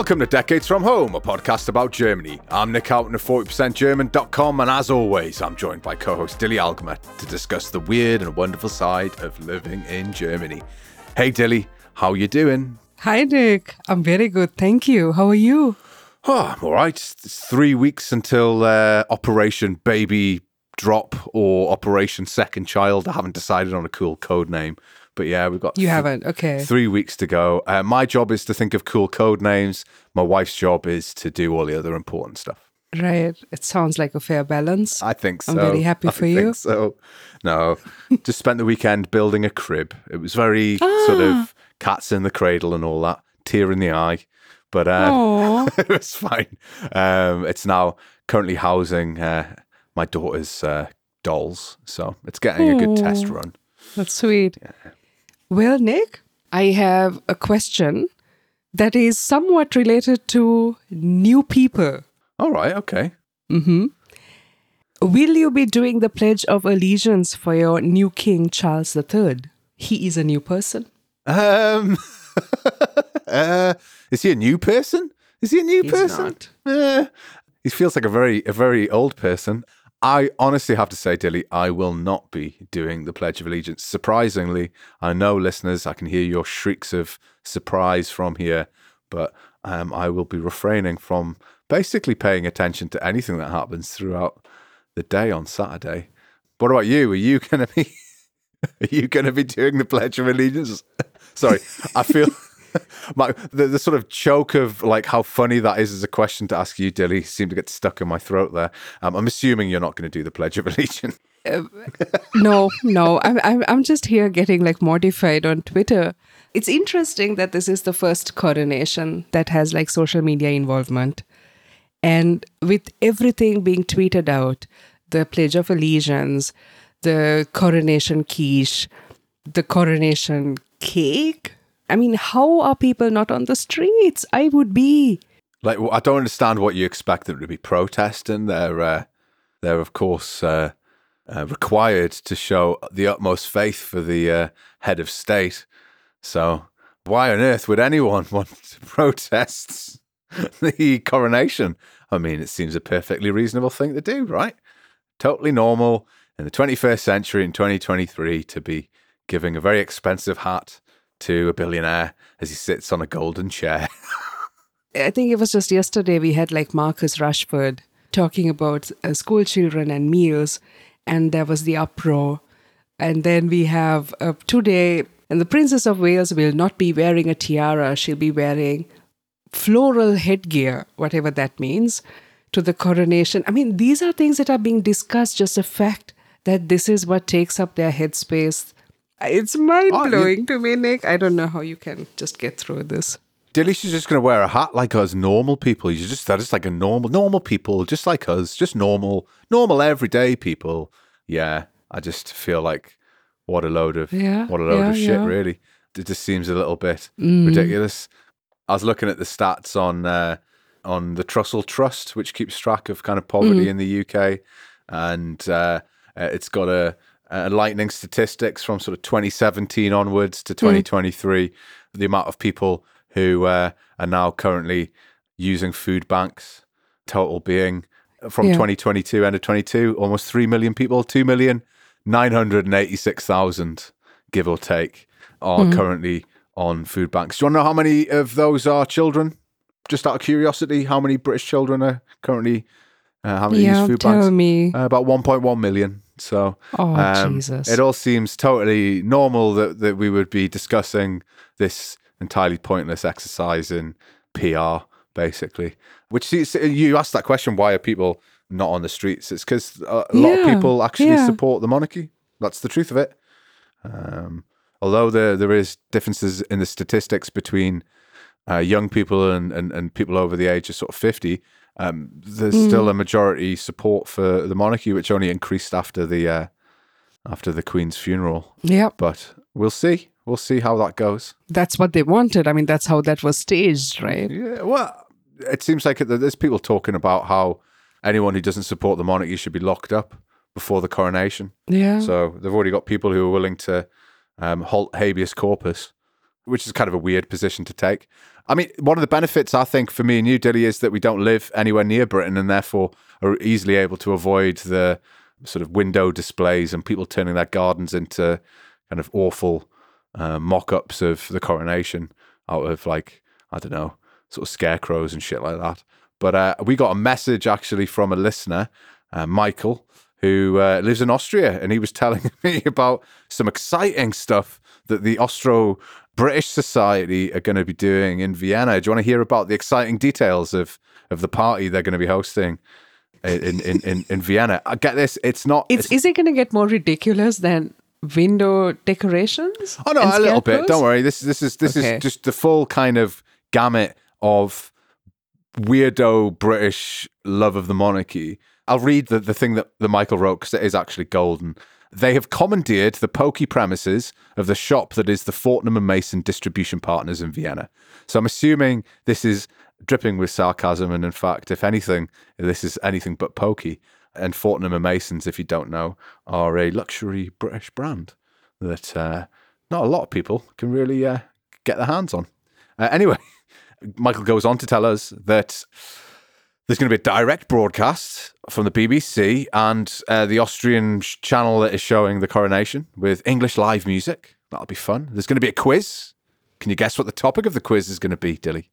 Welcome to Decades from Home, a podcast about Germany. I'm Nick Houghton of 40%German.com, and as always, I'm joined by co host Dilly Algemer to discuss the weird and wonderful side of living in Germany. Hey Dilly, how you doing? Hi Nick, I'm very good, thank you. How are you? Oh, I'm all right. It's three weeks until uh, Operation Baby Drop or Operation Second Child. I haven't decided on a cool code name. But yeah, we've got You th- haven't, okay. three weeks to go. Uh, my job is to think of cool code names. My wife's job is to do all the other important stuff. Right, it sounds like a fair balance. I think so. I'm very happy I for you. think so. No, just spent the weekend building a crib. It was very sort Ah. of cats in the cradle and all that, tear in the eye. But uh, it was fine. Um, it's now currently housing uh, my daughter's uh, dolls, so it's getting a good test run. that's sweet. Well, Nick, I have a question that is somewhat related to new people. All right, okay. hmm Will you be doing the Pledge of Allegiance for your new king, Charles III? He is a new person. Um, uh, is he a new person? Is he a new He's person? not. Eh, he feels like a very a very old person. I honestly have to say, Dilly, I will not be doing the Pledge of Allegiance. Surprisingly, I know listeners, I can hear your shrieks of surprise from here, but um, I will be refraining from basically paying attention to anything that happens throughout the day on Saturday. What about you? Are you going to be? Are you going to be doing the Pledge of Allegiance? Sorry, I feel my the, the sort of choke of like how funny that is as a question to ask you, Dilly, seemed to get stuck in my throat there. Um, I'm assuming you're not going to do the Pledge of Allegiance. no, no. I'm, I'm, I'm just here getting like mortified on Twitter. It's interesting that this is the first coronation that has like social media involvement. And with everything being tweeted out, the Pledge of Allegiance, the coronation quiche, the coronation cake. I mean, how are people not on the streets? I would be. Like, I don't understand what you expect them to be protesting. They're, uh, they're of course, uh, uh, required to show the utmost faith for the uh, head of state. So, why on earth would anyone want to protest the coronation? I mean, it seems a perfectly reasonable thing to do, right? Totally normal in the 21st century in 2023 to be giving a very expensive hat to a billionaire as he sits on a golden chair. I think it was just yesterday we had like Marcus Rashford talking about uh, school children and meals, and there was the uproar. And then we have uh, today, and the Princess of Wales will not be wearing a tiara, she'll be wearing floral headgear, whatever that means, to the coronation. I mean, these are things that are being discussed, just the fact that this is what takes up their headspace. It's mind blowing to me, Nick. I don't know how you can just get through this. Dilly's just going to wear a hat like us normal people. He's just that is like a normal normal people, just like us, just normal, normal everyday people. Yeah, I just feel like what a load of Yeah, what a load yeah, of shit. yeah. Mm. Really, it just seems a little bit ridiculous. I was looking at the stats on uh, on the Trussell Trust, which keeps track of kind of poverty Mm. in the UK, and uh, it's got a, lightning statistics from sort of 2017 onwards to 2023. The amount of people who uh, are now currently using food banks, total being from Yeah. 2022 end of 22, almost three million people, two million nine hundred and eighty six thousand, give or take, are Hmm. currently on food banks. Do you want to know how many of those are children? Just out of curiosity, how many British children are currently uh, Yeah, use food tell banks? me. Uh, about 1.1 million. So Oh, um, Jesus. it all seems totally normal that, that we would be discussing this entirely pointless exercise in PR, basically. Which you asked that question: Why are people not on the streets? It's because a lot of people actually yeah. support the monarchy. That's the truth of it. Um, although there there is differences in the statistics between uh, young people and, and, and people over the age of sort of 50, um, there's Mm. still a majority support for the monarchy, which only increased after the uh, after the Queen's funeral. Yep. But we'll see. We'll see how that goes. That's what they wanted. I mean, that's how that was staged, right? Yeah, well, it seems like there's people talking about how anyone who doesn't support the monarchy should be locked up before the coronation. Yeah. So they've already got people who are willing to um, halt habeas corpus which is kind of a weird position to take. I mean, one of the benefits I think for me and you, Dilly, is that we don't live anywhere near Britain and therefore are easily able to avoid the sort of window displays and people turning their gardens into kind of awful uh, mock-ups of the coronation out of like I don't know, sort of scarecrows and shit like that. But uh, we got a message actually from a listener, uh, Michael, who uh, lives in Austria, and he was telling me about some exciting stuff that the Austro British Society are going to be doing in Vienna. Do you want to hear about the exciting details of of the party they're going to be hosting? In, in, in, in Vienna, I get this. It's not. It's, it's is it going to get more ridiculous than window decorations? Oh no, a little bit. Don't worry. This this is this Okay. is just the full kind of gamut of weirdo British love of the monarchy. I'll read the, the thing that the Michael wrote because it is actually golden. They have commandeered the pokey premises of the shop that is the Fortnum and Mason distribution partners in Vienna. So I'm assuming this is dripping with sarcasm, and in fact, if anything, this is anything but pokey. And Fortnum and Masons, if you don't know, are a luxury British brand that uh, not a lot of people can really uh, get their hands on. Uh, anyway, Michael goes on to tell us that there's going to be a direct broadcast from the BBC and uh, the Austrian sh- channel that is showing the coronation with English live music. That'll be fun. There's going to be a quiz. Can you guess what the topic of the quiz is going to be, Dilly?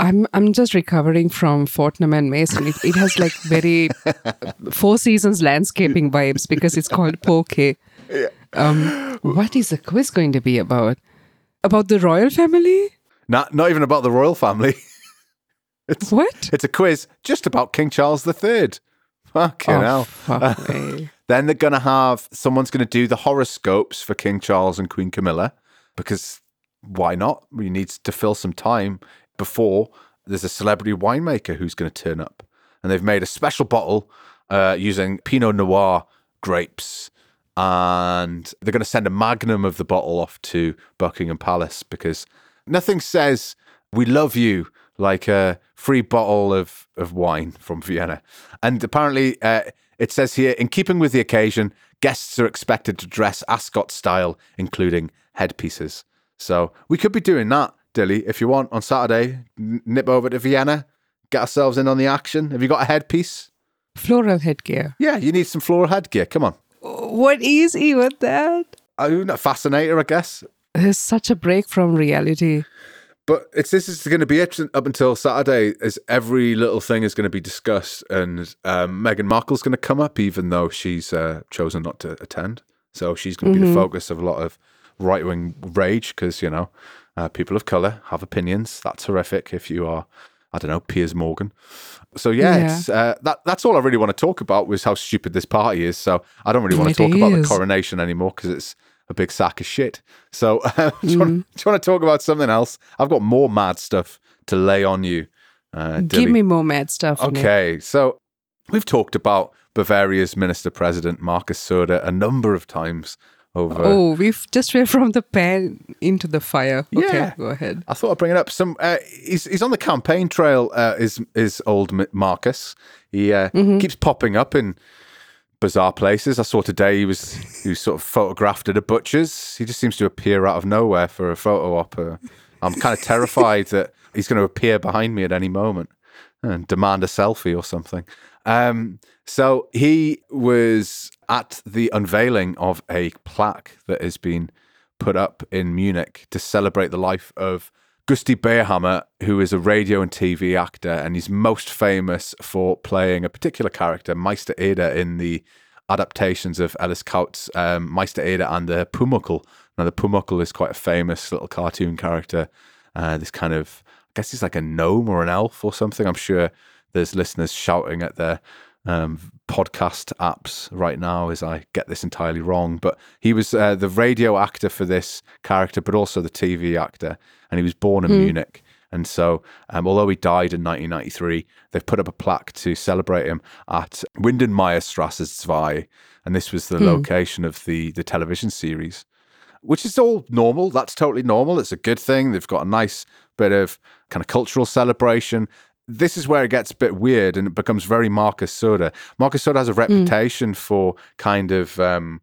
I'm I'm just recovering from Fortnum and Mason. It, it has like very Four Seasons landscaping vibes because it's called Poke. Um, what is the quiz going to be about? About the royal family? Not, not even about the royal family. What? It's a quiz just about King Charles III. Fucking Oh, hell. fuck me. Then they're going to have someone's going to do the horoscopes for King Charles and Queen Camilla because why not? We need to fill some time before there's a celebrity winemaker who's going to turn up. And they've made a special bottle uh, using Pinot Noir grapes. And they're going to send a magnum of the bottle off to Buckingham Palace because nothing says we love you like a free bottle of, of wine from Vienna. And apparently, uh, it says here, in keeping with the occasion, guests are expected to dress Ascot style, including headpieces. So we could be doing that, Dilly, if you want, on Saturday. N- nip over to Vienna, get ourselves in on the action. Have you got a headpiece? Floral headgear. Yeah, you need some floral headgear. Come on. What is even that? Oh, fascinator, I guess. It's such a break from reality. But it's this is going to be it up until Saturday. As every little thing is going to be discussed, and um, Meghan Markle's going to come up, even though she's uh, chosen not to attend. So she's going to be the focus of a lot of right wing rage because you know uh, people of color have opinions. That's horrific. If you are, I don't know, Piers Morgan. So yeah, Yeah. It's, uh, that that's all I really want to talk about was how stupid this party is. So I don't really want to It talk about the coronation anymore because it's a big sack of shit. So uh, do, you want, do you want to talk about something else? I've got more mad stuff to lay on you. Uh, Give me more mad stuff. Okay, so we've talked about Bavaria's minister president Markus Söder a number of times over. Oh, we've just went from the pan into the fire. Okay, Yeah. go ahead. I thought I'd bring it up. Some uh, he's he's on the campaign trail. Uh, is is old Markus? He uh, keeps popping up in bizarre places. I saw today he was he was sort of photographed at a butcher's. He just seems to appear out of nowhere for a photo op. Uh, I'm kind of terrified that he's going to appear behind me at any moment and demand a selfie or something. Um, so he was at the unveiling of a plaque that has been put up in Munich to celebrate the life of Gustl Bayrhammer, who is a radio and TV actor, and he's most famous for playing a particular character, Meister Eder, in the adaptations of Ellis Kaut's um, Meister Eder and the Pumuckl. Now, the Pumuckl is quite a famous little cartoon character. Uh, this kind of, I guess he's like a gnome or an elf or something. I'm sure there's listeners shouting at their um, podcast apps right now as I get this entirely wrong. But he was uh, the radio actor for this character, but also the TV actor, and he was born in Munich. And so, um, although he died in 1993, they've put up a plaque to celebrate him at Widenmayerstrasse 2. And this was the location of the, the television series, which is all normal. That's totally normal. It's a good thing. They've got a nice bit of kind of cultural celebration. This is where it gets a bit weird and it becomes very Markus Söder. Markus Söder has a reputation for kind of um,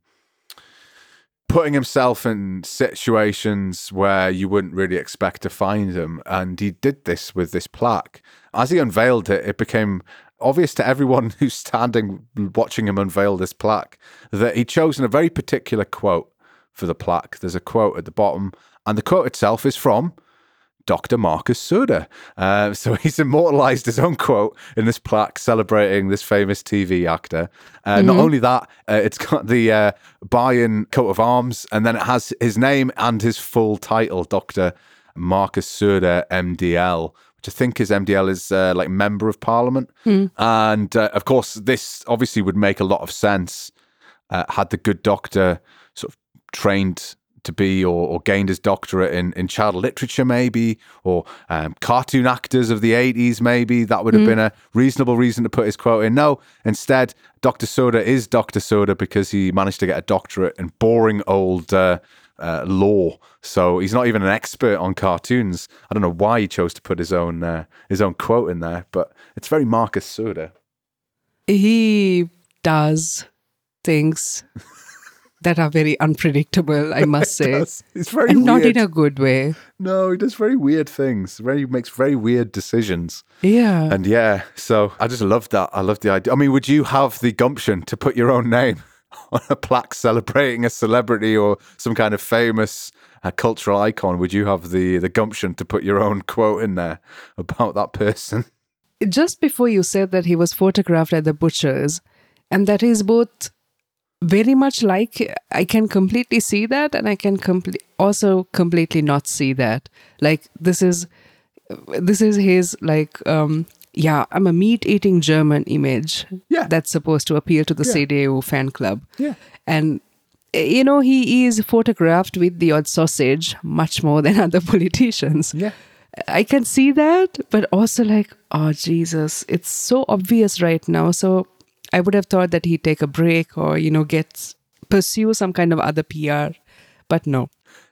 putting himself in situations where you wouldn't really expect to find him. And he did this with this plaque. As he unveiled it, it became obvious to everyone who's standing watching him unveil this plaque that he'd chosen a very particular quote for the plaque. There's a quote at the bottom, and the quote itself is from Dr. Markus Söder. Uh, so he's immortalized his own quote in this plaque celebrating this famous TV actor. Uh, mm-hmm. Not only that, uh, it's got the uh, Bayern coat of arms, and then it has his name and his full title, Dr. Markus Söder, MDL, which I think is MDL is uh, like member of parliament. Mm. And uh, of course, this obviously would make a lot of sense had the good doctor sort of trained to be or, or, gained his doctorate in, in child literature, maybe, or um, cartoon actors of the 80s, maybe. That would have mm. been a reasonable reason to put his quote in. No, instead, Dr. Söder is Dr. Söder because he managed to get a doctorate in boring old uh, uh, law. So he's not even an expert on cartoons. I don't know why he chose to put his own uh, his own quote in there, but it's very Markus Söder. He does things that are very unpredictable, I must say. It's very and weird. not in a good way. No, he does very weird things. Very makes very weird decisions. Yeah. And yeah, so I just love that. I love the idea. I mean, would you have the gumption to put your own name on a plaque celebrating a celebrity or some kind of famous uh, cultural icon? Would you have the the gumption to put your own quote in there about that person? Just before you said that he was photographed at the butcher's, and that is both very much like I can completely see that, and I can complete also completely not see that. Like this is this is his like um yeah I'm a meat eating German image. Yeah, that's supposed to appeal to the yeah. CDU fan club. Yeah, and you know he is photographed with the odd sausage much more than other politicians. Yeah. I can see that, but also like, oh Jesus, it's so obvious right now. So I would have thought that he'd take a break or, you know, get pursue some kind of other PR, but no.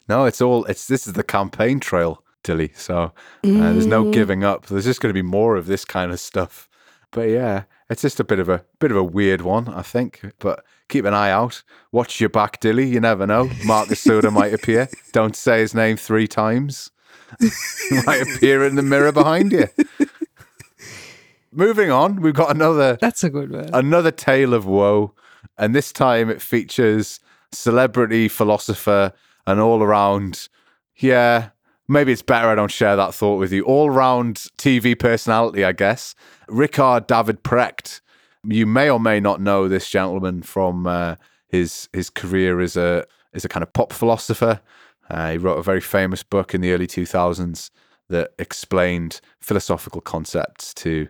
No, it's all it's this is the campaign trail, Dilly. So uh, mm. there's no mm. giving up. There's just going to be more of this kind of stuff. But yeah, it's just a bit of a bit of a weird one, I think. But keep an eye out. Watch your back, Dilly. You never know. Markus Söder might appear. Don't say his name three times. might appear in the mirror behind you moving on, we've got another. That's a good one. Another tale of woe, and this time it features celebrity philosopher and all around. Yeah, maybe it's better I don't share that thought with you. All round TV personality, I guess. Richard David Precht. You may or may not know this gentleman from uh, his his career as a as a kind of pop philosopher. Uh, he wrote a very famous book in the early 2000s that explained philosophical concepts to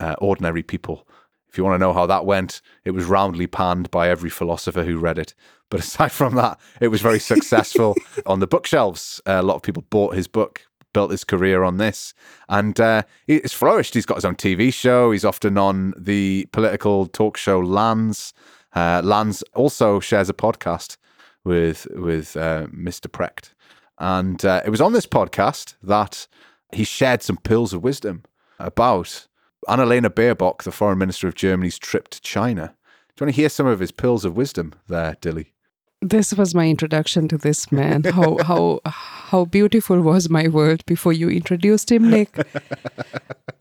uh, ordinary people. If you want to know how that went, it was roundly panned by every philosopher who read it. But aside from that, it was very successful on the bookshelves. Uh, a lot of people bought his book, built his career on this, and uh, it's flourished. He's got his own TV show. He's often on the political talk show Lanz. Uh, Lanz also shares a podcast with with uh, Mr. Precht, and uh, it was on this podcast that he shared some pills of wisdom about Annalena Baerbock, the foreign minister of Germany's trip to China. Do you want to hear some of his pills of wisdom there, Dilly? This was my introduction to this man. How how how beautiful was my world before you introduced him, Nick.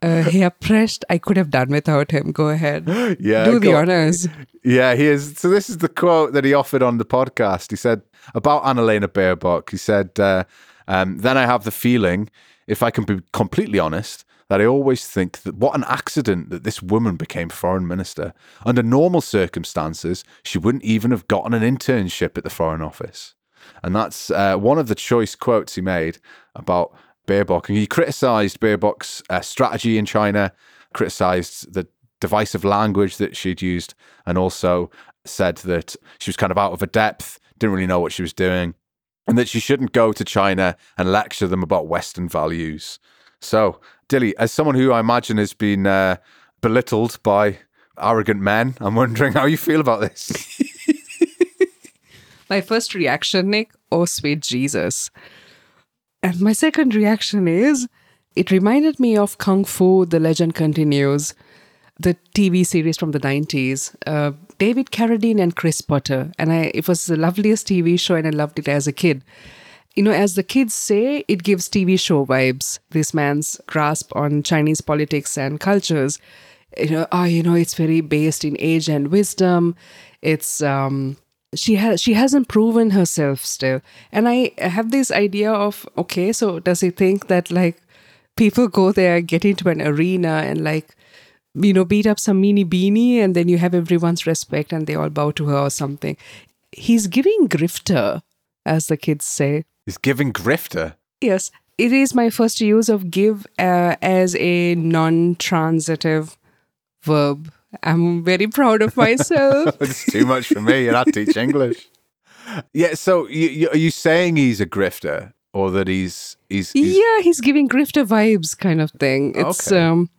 Uh, Herr Precht, I could have done without him. Go ahead. Yeah, do the honors. Yeah, he is. So this is the quote that he offered on the podcast. He said about Annalena Baerbock. He said, uh, um, "Then I have the feeling, if I can be completely honest." That I always think that what an accident that this woman became foreign minister. Under normal circumstances, she wouldn't even have gotten an internship at the Foreign Office. And that's uh, one of the choice quotes he made about Baerbock. And he criticized Baerbock's uh, strategy in China, criticized the divisive language that she'd used, and also said that she was kind of out of her depth, didn't really know what she was doing, and that she shouldn't go to China and lecture them about Western values. So Dilly, as someone who I imagine has been uh, belittled by arrogant men, I'm wondering how you feel about this. my first reaction, Nick, oh, sweet Jesus. And my second reaction is it reminded me of Kung Fu, The Legend Continues, the TV series from the 90s. Uh, David Carradine and Chris Potter, and I it was the loveliest TV show, and I loved it as a kid. You know, as the kids say, it gives TV show vibes. This man's grasp on Chinese politics and cultures. You know, oh, you know, it's very based in age and wisdom. It's um, she has she hasn't proven herself still, and I have this idea of okay, so does he think that like people go there, get into an arena, and like you know, beat up some meanie beanie and then you have everyone's respect and they all bow to her or something. He's giving grifter, as the kids say. He's giving grifter. Yes, it is my first use of give uh, as a non transitive verb. I'm very proud of myself. it's too much for me, and I teach English. Yeah, so you, you, are you saying he's a grifter, or that he's he's, he's... yeah, he's giving grifter vibes, kind of thing. It's Okay. um,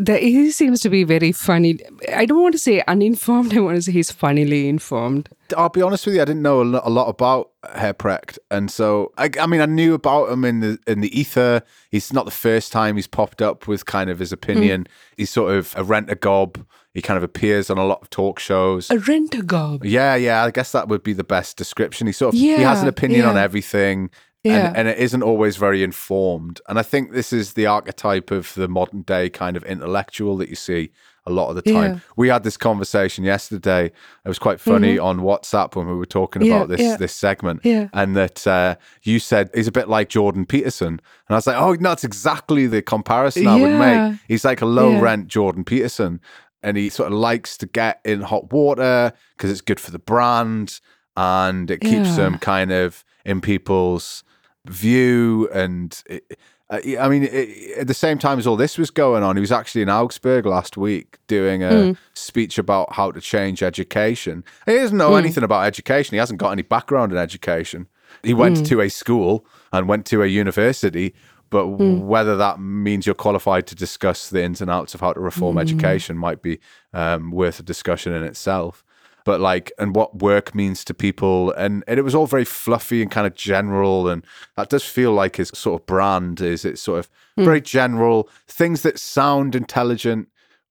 the, he seems to be very funny. I don't want to say uninformed. I want to say he's funnily informed. I'll be honest with you, I didn't know a lot about Hair Herprecht, and so I, I mean, I knew about him in the in the ether. He's not the first time he's popped up with kind of his opinion. Mm. He's sort of a rent a gob. He kind of appears on a lot of talk shows. A rent a gob. Yeah, yeah, I guess that would be the best description. He sort of he has an Yeah, opinion on everything. Yeah. And, and it isn't always very informed. And I think this is the archetype of the modern day kind of intellectual that you see a lot of the time. Yeah. Mm-hmm. We had this conversation yesterday. It was quite funny on WhatsApp when we were talking Yeah, about this this segment. Yeah. And that uh, you said he's a bit like Jordan Peterson. And I was like, oh, no, that's exactly the comparison I would make. He's like a low rent Jordan Peterson. And he sort of likes to get in hot water because it's good for the brand and it keeps them kind of in people's view. And it, I mean, it, at the same time as all this was going on, he was actually in Augsburg last week doing a Hmm. speech about how to change education. He doesn't know anything about education. He hasn't got any background in education. He went to a school and went to a university, but whether that means you're qualified to discuss the ins and outs of how to reform education might be um, worth a discussion in itself. But like, and what work means to people, and, and it was all very fluffy and kind of general, and that does feel like his sort of brand is it's sort of hmm. very general things that sound intelligent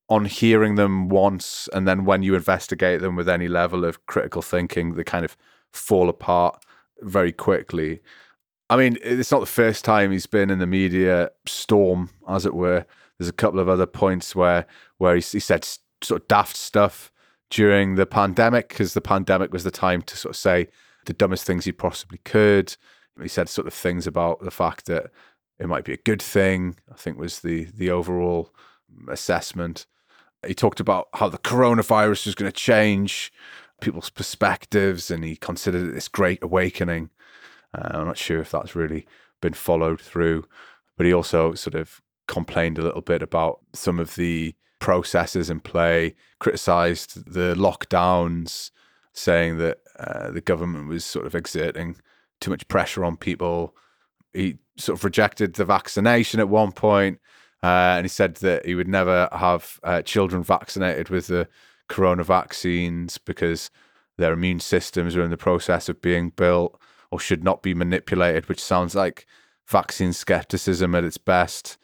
on hearing them once, and then when you investigate them with any level of critical thinking, they kind of fall apart very quickly. I mean, it's not the first time he's been in the media storm, as it were. There's a couple of other points where where he, he said sort of daft stuff during the pandemic because the pandemic was the time to sort of say the dumbest things he possibly could. He said sort of things about the fact that it might be a good thing. I think was the the overall assessment. He talked about how the coronavirus was going to change people's perspectives, and he considered it this great awakening. Uh, I'm not sure if that's really been followed through, but he also sort of complained a little bit about some of the processes in play, criticized the lockdowns, saying that uh, the government was sort of exerting too much pressure on people. He sort of rejected the vaccination at one point, uh, and he said that he would never have uh, children vaccinated with the corona vaccines because their immune systems are in the process of being built or should not be manipulated, which sounds like vaccine skepticism at its best.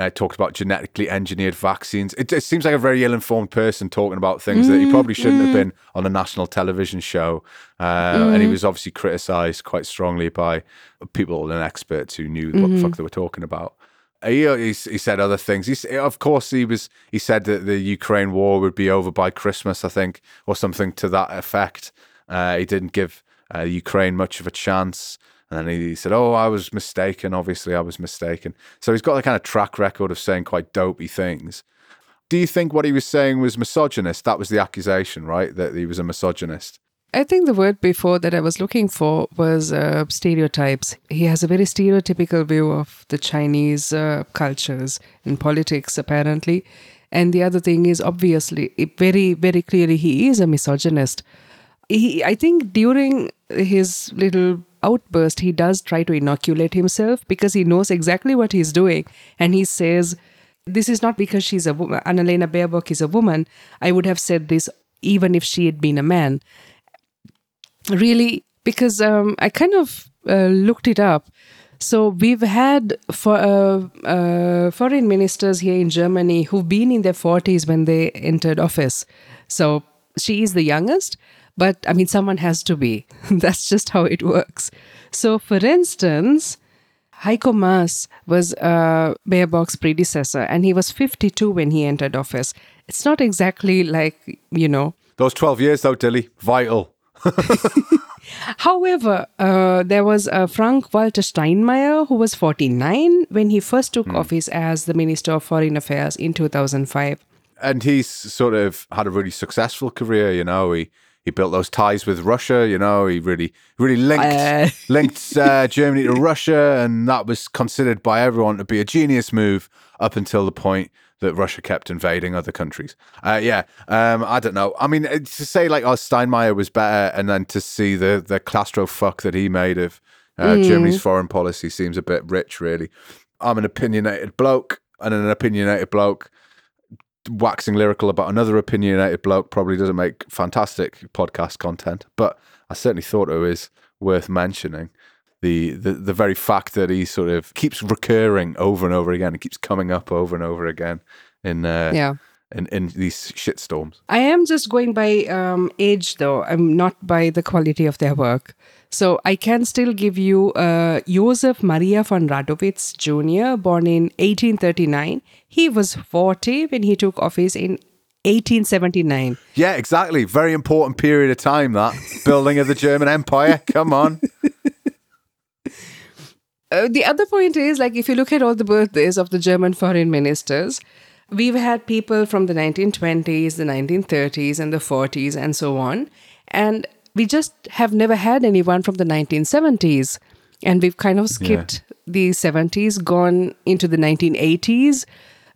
Uh, talked about genetically engineered vaccines. It, it seems like a very ill-informed person talking about things that he probably shouldn't have been on a national television show. Uh, And he was obviously criticised quite strongly by people and experts who knew what the fuck they were talking about. Uh, He, he, he said other things. He, of course, he was. He said that the Ukraine war would be over by Christmas, I think, or something to that effect. Uh, he didn't give uh, Ukraine much of a chance. And then he said, "Oh, I was mistaken. Obviously, I was mistaken." So he's got the kind of track record of saying quite dopey things. Do you think what he was saying was misogynist? That was the accusation, right? That he was a misogynist. I think the word before that I was looking for was uh, stereotypes. He has a very stereotypical view of the Chinese uh, cultures and politics, apparently. And the other thing is, obviously, very, very clearly, he is a misogynist. He, I think during his little outburst, he does try to inoculate himself because he knows exactly what he's doing. And he says, This is not because she's a woman. Annalena Baerbock is a woman. I would have said this even if she had been a man really because um, I kind of uh, looked it up. So we've had for, uh, uh, foreign ministers here in Germany who've been in their 40s when they entered office. So she is the youngest, but I mean, someone has to be. That's just how it works. So, for instance, Heiko Maas was uh, Baerbock's predecessor, and he was 52 when he entered office. It's not exactly like, you know. Those 12 years, though, Dilly, vital. However, uh, there was uh, Frank Walter Steinmeier, who was 49 when he first took office as the Minister of Foreign Affairs in 2005. And he's sort of had a really successful career, you know. He he built those ties with Russia, you know. He really really linked Uh. linked uh, Germany to Russia, and that was considered by everyone to be a genius move up until the point that Russia kept invading other countries. Uh, yeah, um, I don't know. I mean, uh, to say like, oh, Steinmeier was better, and then to see the the fuck that he made of uh, Germany's foreign policy seems a bit rich, really. I'm an opinionated bloke, and an opinionated bloke waxing lyrical about another opinionated bloke probably doesn't make fantastic podcast content, but I certainly thought it was worth mentioning. The, the the very fact that he sort of keeps recurring over and over again, it keeps coming up over and over again in uh, Yeah. in, in these shitstorms. I am just going by um, age, though. I'm not by the quality of their work. So I can still give you uh, Josef Maria von Radowitz Jr., born in 1839. He was 40 when he took office in 1879. Yeah, exactly. Very important period of time that building of the German Empire. Come on. Uh, the other point is like if you look at all the birthdays of the German foreign ministers, we've had people from the 1920s, the 1930s, and the 40s, and so on. And we just have never had anyone from the 1970s. And we've kind of skipped the 70s, gone into the 1980s.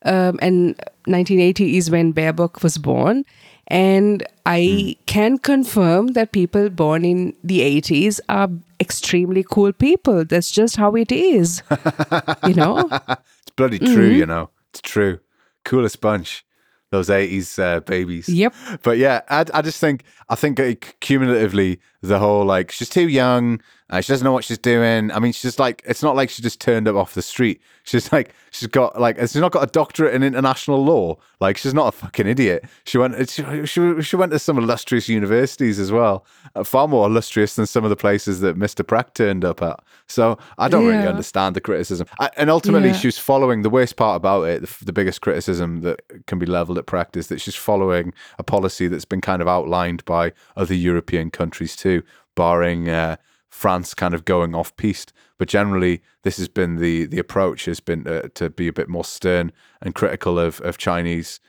Um, and 1980 is when Baerbock was born. And I can confirm that people born in the 80s are extremely cool people. That's just how it is. you know? It's bloody true, you know. It's true. Coolest bunch. Those 80s uh, babies. Yep. But yeah, I, I just think, I think uh, cumulatively, the whole like, she's too young. Uh, she doesn't know what she's doing. I mean, she's just like, it's not like she just turned up off the street. She's like, she's got like, she's not got a doctorate in international law. Like, she's not a fucking idiot. She went, she, she, she went to some illustrious universities as well, uh, far more illustrious than some of the places that Mr. Pratt turned up at. So I don't really understand the criticism. I, and ultimately, Yeah. she was following the worst part about it. The, the biggest criticism that can be leveled at Pratt is that she's following a policy that's been kind of outlined by other European countries too, barring uh, France kind of going off piste. But generally, this has been the the approach has been uh, to be a bit more stern and critical of of Chinese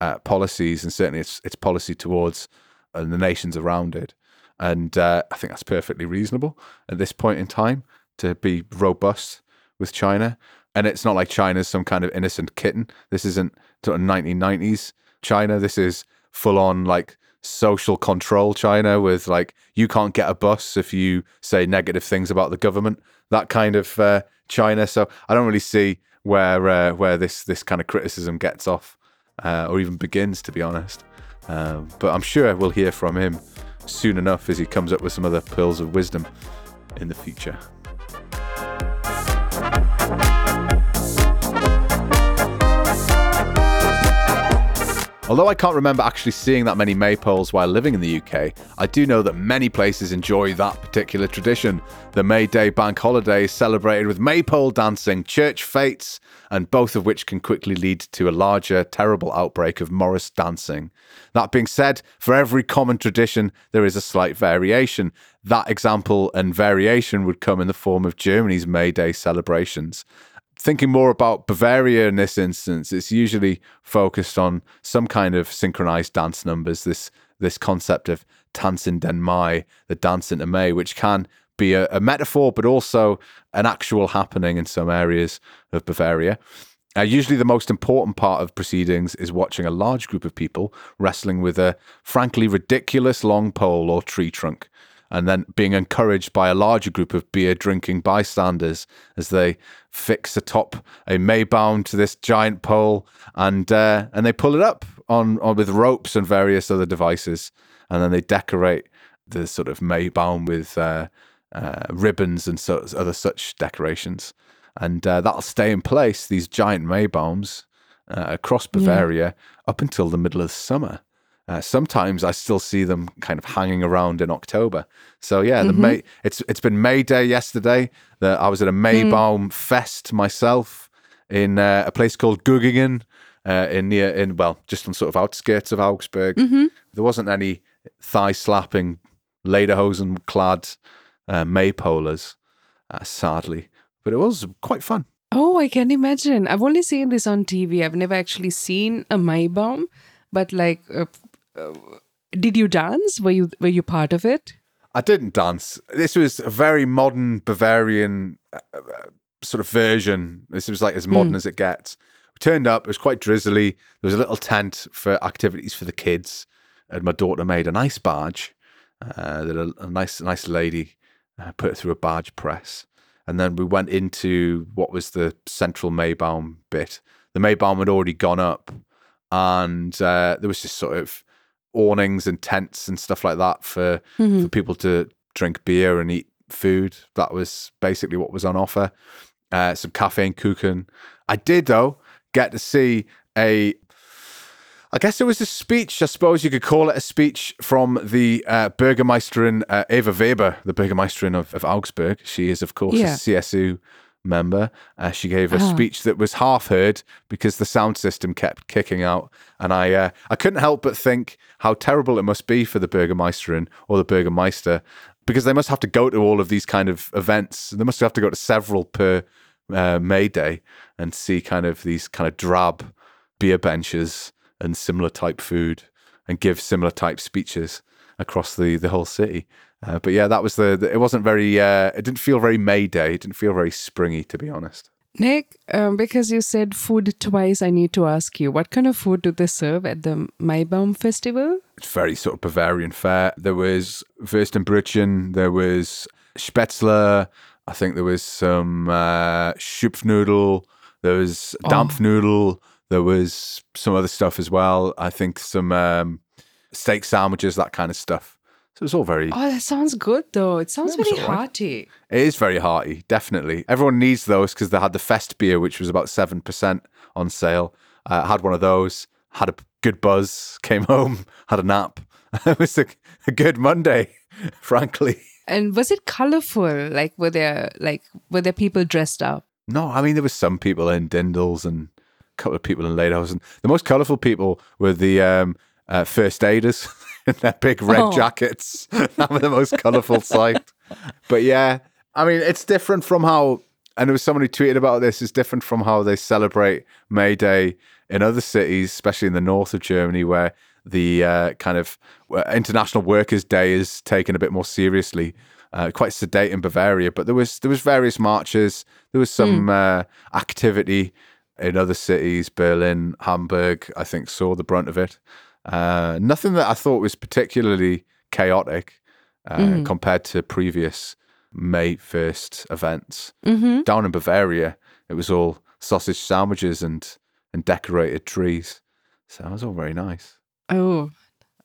uh, policies and certainly its its policy towards uh, the nations around it. And uh, I think that's perfectly reasonable at this point in time to be robust with China. And it's not like China's some kind of innocent kitten. This isn't sort of 1990s China. This is full on like social control China with like, you can't get a bus if you say negative things about the government, that kind of uh, China. So I don't really see where uh, where this, this kind of criticism gets off uh, or even begins, to be honest. Um, but I'm sure we'll hear from him soon enough as he comes up with some other pearls of wisdom in the future. Although I can't remember actually seeing that many maypoles while living in the UK, I do know that many places enjoy that particular tradition. The May Day bank holiday is celebrated with maypole dancing, church fetes, and both of which can quickly lead to a larger, terrible outbreak of Morris dancing. That being said, for every common tradition, there is a slight variation. That example and variation would come in the form of Germany's May Day celebrations thinking more about Bavaria in this instance, it's usually focused on some kind of synchronized dance numbers. This this concept of Tanzen den Mai, the dance into May, which can be a, a metaphor, but also an actual happening in some areas of Bavaria. Uh, usually, the most important part of proceedings is watching a large group of people wrestling with a frankly ridiculous long pole or tree trunk and then being encouraged by a larger group of beer drinking bystanders as they fix atop a Maibaum to this giant pole and uh, and they pull it up on, on with ropes and various other devices, and then they decorate the sort of Maibaum with uh, uh, ribbons and so, other such decorations, and uh, that'll stay in place. These giant Maibaums uh, across Bavaria up until the middle of summer. Uh, sometimes I still see them kind of hanging around in October. So yeah, the May it's it's been May Day yesterday. The, I was at a Maibaum Fest myself in uh, a place called Göggingen, uh, in near in well, just on sort of outskirts of Augsburg. There wasn't any thigh slapping, lederhosen clad uh, maypolas, uh, sadly, but it was quite fun. Oh, I can imagine. I've only seen this on TV. I've never actually seen a Maibaum, but like, uh, uh, did you dance? Were you were you part of it? I didn't dance. This was a very modern Bavarian uh, uh, sort of version. This was like as modern as it gets. We turned up. It was quite drizzly. There was a little tent for activities for the kids, and my daughter made an ice barge. Uh, that a, a nice, nice lady uh, put through a barge press, and then we went into what was the central Maibaum bit. The Maibaum had already gone up, and uh, there was just sort of awnings and tents and stuff like that for for people to drink beer and eat food. That was basically what was on offer. Uh, some cafe and kuchen. I did though get to see a. I guess it was a speech. I suppose you could call it a speech from the uh, Bürgermeisterin uh, Eva Weber, the Bürgermeisterin of, of Augsburg. She is, of course, Yeah. a CSU member. Uh, she gave a speech that was half heard because the sound system kept kicking out, and I uh, I couldn't help but think how terrible it must be for the Bürgermeisterin or the Bürgermeister because they must have to go to all of these kind of events. They must have to go to several per uh, May Day and see kind of these kind of drab beer benches and similar type food and give similar type speeches across the the whole city. Uh, but yeah, that was the, the- It wasn't very. Uh, it didn't feel very May Day. It didn't feel very springy, to be honest. Nick, um, because you said food twice, I need to ask you what kind of food do they serve at the Maibaum festival? It's very sort of Bavarian fare. There was Würstenbrötchen. There was Spätzle. I think there was some uh, Schupfnudel. There was Dampfnudel. There was some other stuff as well. I think some um, steak sandwiches, that kind of stuff. So it's all very. Oh, that sounds good though. It sounds Yeah, very right. hearty. It is very hearty, definitely. Everyone needs those because they had the Fest beer, which was about 7% on sale. Uh, had one of those, had a good buzz, came home, had a nap. it was a, a good Monday, frankly. And was it colorful? Like were there like were there people dressed up? No, I mean, there was some people in Dirndls and a couple of people in Lederhosen. The most colourful people were the um, uh, first aiders in their big red Oh. jackets. that were the most colourful sight. But yeah, I mean, it's different from how, and there was someone who tweeted about this, it's different from how they celebrate May Day in other cities, especially in the north of Germany, where the uh, kind of International Workers' Day is taken a bit more seriously. Uh, quite sedate in Bavaria, but there was there was various marches. There was some uh, activity in other cities. Berlin, Hamburg, I think, saw the brunt of it. Uh, nothing that I thought was particularly chaotic uh, compared to previous May first events. Mm-hmm. Down in Bavaria, it was all sausage sandwiches and and decorated trees. So it was all very nice. Oh,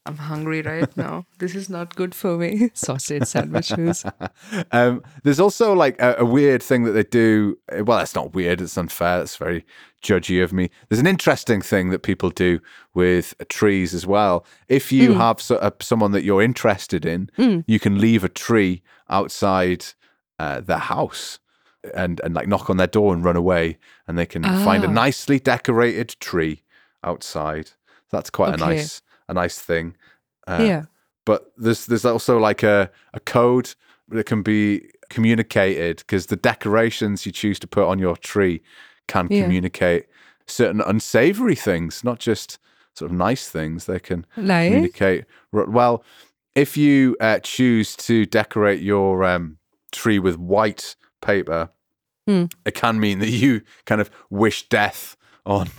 I'm hungry right now. this is not good for me. Sausage sandwiches. um, there's also like a, a weird thing that they do. Well, that's not weird. It's unfair. It's very judgy of me. There's an interesting thing that people do with trees as well. If you have so, uh, someone that you're interested in, you can leave a tree outside uh, their house and and like knock on their door and run away, and they can find a Ah. nicely decorated tree outside. That's quite a nice a nice thing. Uh, yeah. but there's there's also like a, a code that can be communicated because the decorations you choose to put on your tree can Yeah. communicate certain unsavory things, not just sort of nice things. They can Like communicate. Well, if you uh, choose to decorate your um, tree with white paper, Hmm. it can mean that you kind of wish death on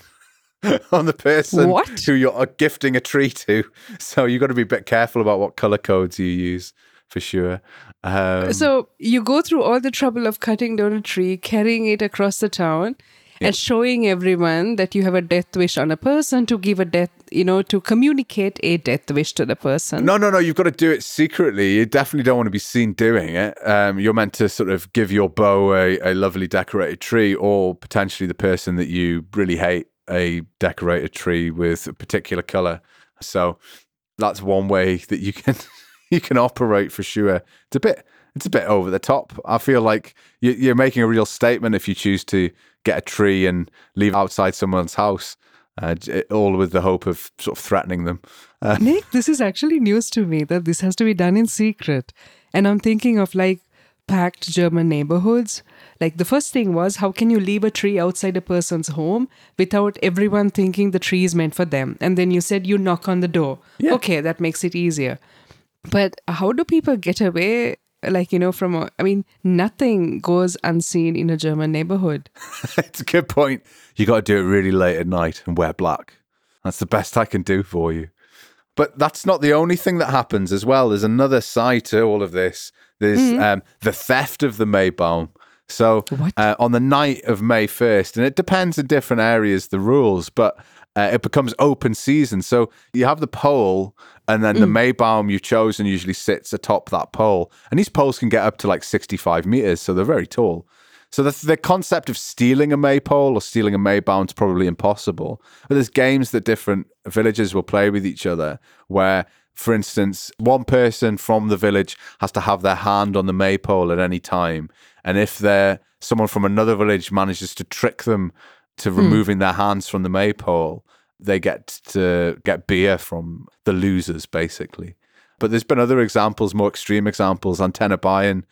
on the person What? who you're uh, gifting a tree to. So you've got to be a bit careful about what color codes you use for sure. Um, so you go through all the trouble of cutting down a tree, carrying it across the town, and showing everyone that you have a death wish on a person to give a death, you know, to communicate a death wish to the person. No, no, no. You've got to do it secretly. You definitely don't want to be seen doing it. Um, you're meant to sort of give your beau a, a lovely decorated tree, or potentially the person that you really hate a decorated tree with a particular color. So that's one way that you can you can operate for sure. It's a bit it's a bit over the top. I feel like you, are making a real statement if you choose to get a tree and leave outside someone's house, uh, all with the hope of sort of threatening them. Uh, Nick, this is actually news to me that this has to be done in secret, and I'm thinking of like packed German neighborhoods. Like the first thing was, how can you leave a tree outside a person's home without everyone thinking the tree is meant for them? And then you said you knock on the door. Yeah. Okay, that makes it easier. But how do people get away? Like, you know, from, a, I mean, nothing goes unseen in a German neighborhood. it's a good point. You got to do it really late at night and wear black. That's the best I can do for you. But that's not the only thing that happens as well. There's another side to all of this. There's mm-hmm. um, the theft of the Maibaum. So uh, on the night of May 1st, and it depends in different areas, the rules, but uh, it becomes open season. So you have the pole, and then mm. the Maibaum you've chosen usually sits atop that pole. And these poles can get up to like 65 meters, so they're very tall. So the, the concept of stealing a maypole or stealing a Maibaum is probably impossible. But there's games that different villages will play with each other where for instance, one person from the village has to have their hand on the maypole at any time. And if they're someone from another village manages to trick them to hmm. removing mm. their hands from the maypole, they get to get beer from the losers, basically. But there's been other examples, more extreme examples. Antenne Bayern,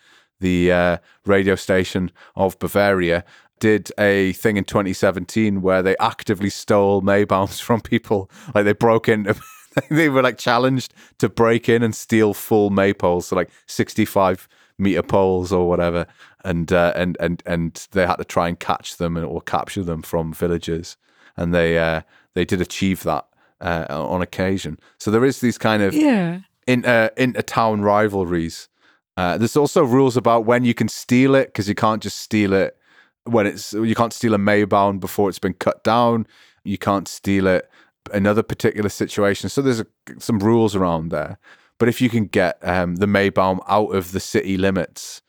the uh, radio station of Bavaria, did a thing in 2017 where they actively stole Maibaums from people. Like they broke in. they were like challenged to break in and steal full maypoles, so like 65 meter poles or whatever, and uh, and and and they had to try and catch them or capture them from villagers, and they uh, they did achieve that uh, on occasion. So there is these kind of yeah inter inter town rivalries. Uh, there's also rules about when you can steal it because you can't just steal it when it's you can't steal a Maibaum before it's been cut down. You can't steal it another particular situation. So there's a, some rules around there. But if you can get um, the Maibaum out of the city limits,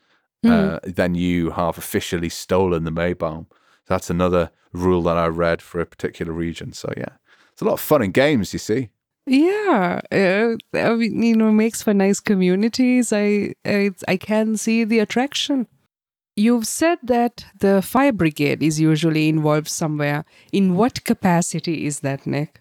mm. uh, then you have officially stolen the Maibaum. That's another rule that I read for a particular region. So yeah, it's a lot of fun and games. You see. Yeah, uh, I mean, you know, makes for nice communities. I, I I can see the attraction. You've said that the fire brigade is usually involved somewhere. In what capacity is that, Nick?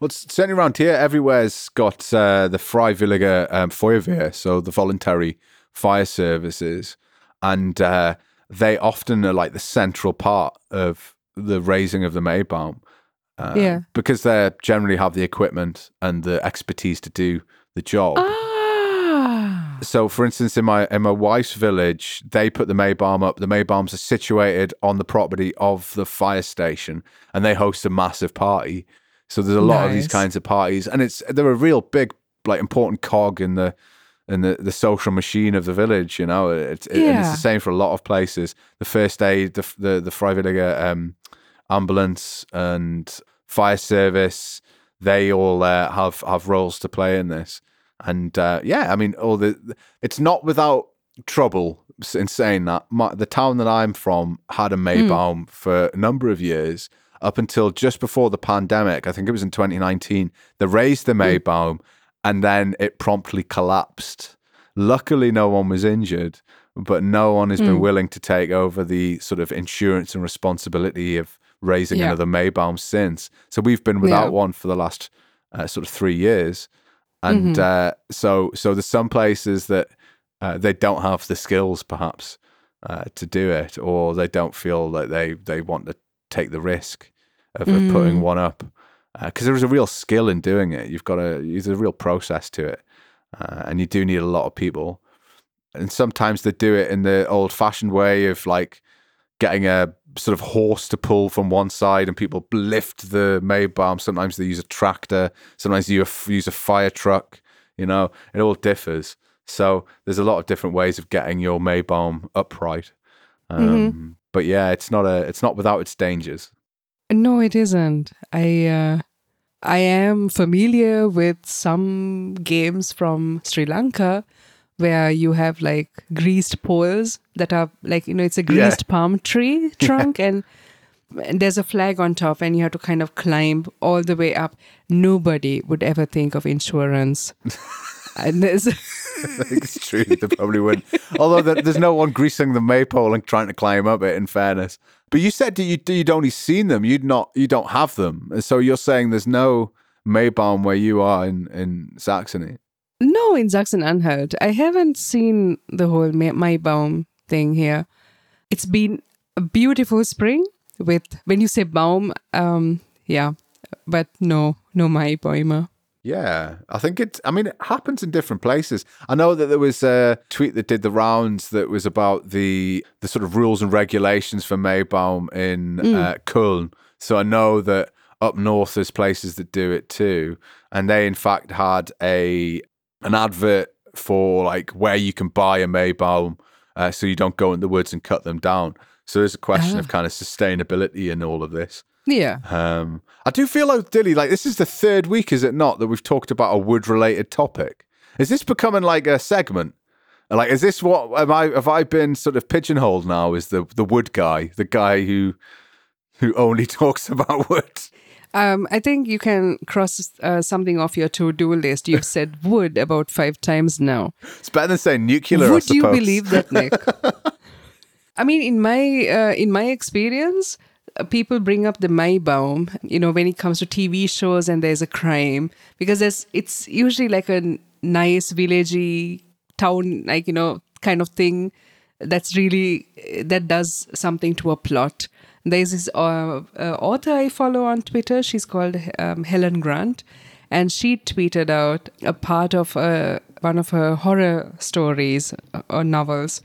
Well, certainly around here, everywhere's got uh, the Freiwillige um, Feuerwehr, so the voluntary fire services, and uh, they often are like the central part of the raising of the Maibaum. Uh, yeah. Because they generally have the equipment and the expertise to do the job. Ah. So, for instance, in my in my wife's village, they put the Maibaum up. The Maibaums are situated on the property of the fire station, and they host a massive party so there's a lot nice. of these kinds of parties, and it's they're a real big, like important cog in the in the, the social machine of the village. You know, it's it, yeah. and it's the same for a lot of places. The first aid, the the the Freiwillige um, ambulance and fire service, they all uh, have have roles to play in this. And uh, yeah, I mean, all the it's not without trouble in saying that. My, the town that I'm from had a. Maibaum mm. for a number of years up until just before the pandemic. I think it was in 2019. They raised the Maibaum and then it promptly collapsed. Luckily, no one was injured, but no one has mm. been hmm. willing to take over the sort of insurance and responsibility of raising yeah. another Maibaum since. So we've been without yeah. one for the last uh, sort of three years. And mm-hmm. uh, so, so there's some places that uh, they don't have the skills, perhaps, uh, to do it, or they don't feel like they they want to take the risk of, mm. of putting mm. one up because uh, there is a real skill in doing it. You've got to use a real process to it, uh, and you do need a lot of people. And sometimes they do it in the old-fashioned way of like getting a sort of horse to pull from one side, and people lift the Maibaum. Sometimes they use a tractor. Sometimes you use a fire truck. You know, it all differs. So there's a lot of different ways of getting your Maibaum upright. Um, mm-hmm. But yeah, it's not a it's not without its dangers. No, it isn't. I uh, I am familiar with some games from Sri Lanka where you have like greased poles that are like you know it's a greased yeah. palm tree trunk yeah. and and there's a flag on top, and you have to kind of climb all the way up. Nobody would ever think of insurance. and there's it's true. They probably wouldn't. Although there's no one greasing the maypole and trying to climb up it. In fairness, but you said that you you'd only seen them. You'd not. You don't have them. So you're saying there's no Maibaum where you are in in Saxony. No in Sachsen-Anhalt. I haven't seen the whole Ma- Maibaum thing here. It's been a beautiful spring with when you say Baum, um, yeah, but no, no Maibäume. Yeah, I think it. I mean, it happens in different places. I know that there was a tweet that did the rounds that was about the the sort of rules and regulations for Maibaum in uh, Köln. So I know that up north there's places that do it too, and they in fact had a an advert for like where you can buy a Maibaum, uh, so you don't go in the woods and cut them down. So there's a question of kind of sustainability in all of this. Yeah. Um, I do feel like Dilly, like this is the third week, is it not, that we've talked about a wood-related topic? Is this becoming like a segment? Like, is this what am I? Have I been sort of pigeonholed now? As the the wood guy, the guy who who only talks about wood? Um, I think you can cross uh, something off your to-do list. You've said wood about five times now. It's better than saying nuclear. I Would you believe that, Nick? I mean, in my uh, in my experience, uh, people bring up the Maibaum, you know, when it comes to TV shows and there's a crime because there's it's usually like a nice villagey town, like you know, kind of thing that's really that does something to a plot. There's this uh, uh, author I follow on Twitter. She's called um, Helen Grant, and she tweeted out a part of uh, one of her horror stories uh, or novels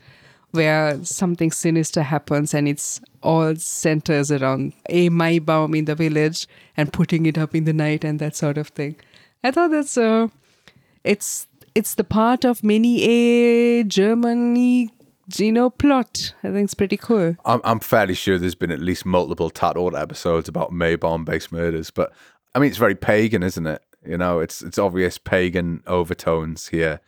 where something sinister happens and it's all centers around a Maibaum in the village and putting it up in the night and that sort of thing. I thought that's uh it's it's the part of many a Germany know plot. I think it's pretty cool. I'm, I'm fairly sure there's been at least multiple Tatort episodes about Maibaum-based murders, but I mean, it's very pagan, isn't it? You know, it's it's obvious pagan overtones here,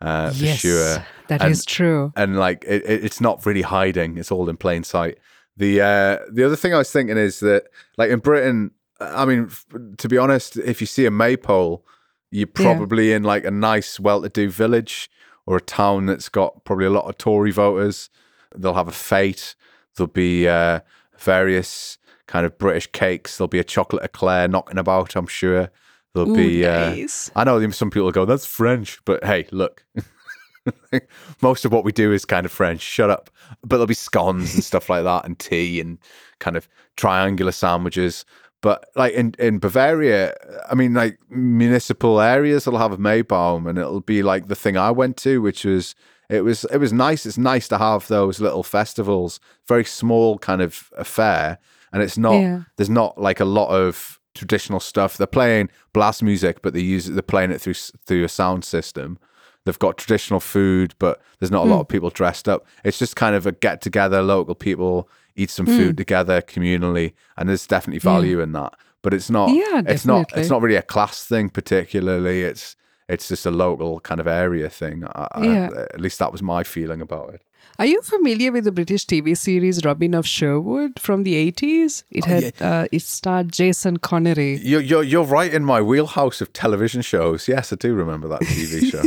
uh, for sure. That is And- true. and like it, it, it's not really hiding; it's all in plain sight. The uh, the other thing I was thinking is that, like in Britain, I mean, f- to be honest, if you see a maypole, you're probably in like a nice, well-to-do village or a town that's got probably a lot of Tory voters. They'll have a fete. There'll be uh, various kind of British cakes. There'll be a chocolate eclair knocking about. I'm sure. There'll Ooh, be. Uh. I know some people go, "That's French," but hey, look. Most of what we do is kind of French. Shut up. But there'll be scones and stuff like that, and tea and kind of triangular sandwiches. But like in, in Bavaria, I mean, like municipal areas will have a Maibaum, and it'll be like the thing I went to, which was it was it was nice. It's nice to have those little festivals, very small kind of affair, and it's not Yeah. there's not like a lot of traditional stuff. They're playing blast music, but they use they're playing it through through a sound system. They've got traditional food, but there's not a Hmm. lot of people dressed up. It's just kind of a get together, local people eat some Hmm. food together communally, and there's definitely value in that. But it's not. Yeah, it's not. definitely. It's not really a class thing particularly. It's it's just a local kind of area thing. I, I- Yeah. at least that was my feeling about it. Are you familiar with the British TV series Robin of Sherwood from the 80s? It had uh, it starred Jason Connery. You're, you're you're right in my wheelhouse of television shows. Yes, I do remember that TV show.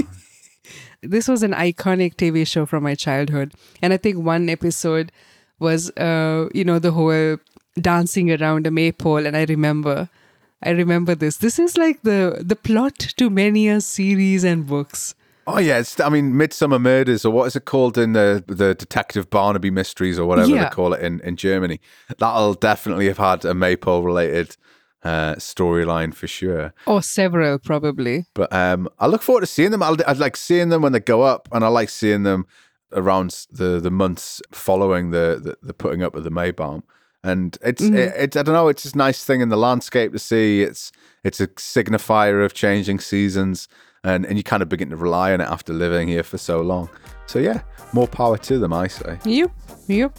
This was an iconic TV show from my childhood, and I think one episode was uh, you know the whole dancing around a maypole, and I remember. I remember this. This is like the the plot to many a series and books. Oh yeah, it's I mean Midsomer Murders or what is it called in the the Detective Barnaby Mysteries or whatever Yeah. they call it in, in Germany. That'll definitely have had a Maypole related uh, storyline for sure. Or several, probably. But um, I look forward to seeing them. I'll, I like seeing them when they go up, and I like seeing them around the the months following the the, the putting up of the Maibaum. And it's mm-hmm. it, it's I don't know. It's a nice thing in the landscape to see. It's it's a signifier of changing seasons, and and you kind of begin to rely on it after living here for so long. So yeah, more power to them, I say. Yep, yep.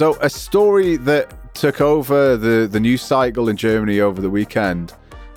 So a story that took over the the news cycle in Germany over the weekend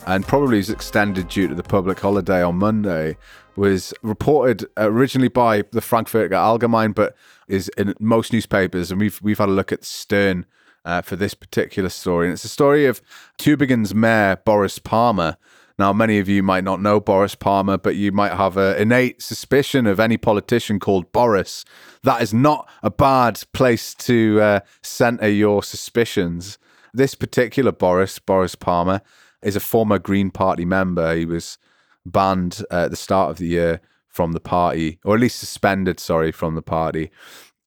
and probably is extended due to the public holiday on Monday, was reported originally by the Frankfurter Allgemein, but is in most newspapers. And we've we've had a look at Stern uh, for this particular story, and it's a story of Tübingen's mayor Boris Palmer. Now, many of you might not know Boris Palmer, but you might have an innate suspicion of any politician called Boris. That is not a bad place to uh, center your suspicions. This particular Boris, Boris Palmer, is a former Green Party member. He was banned at the start of the year from the party, or at least suspended, sorry, from the party.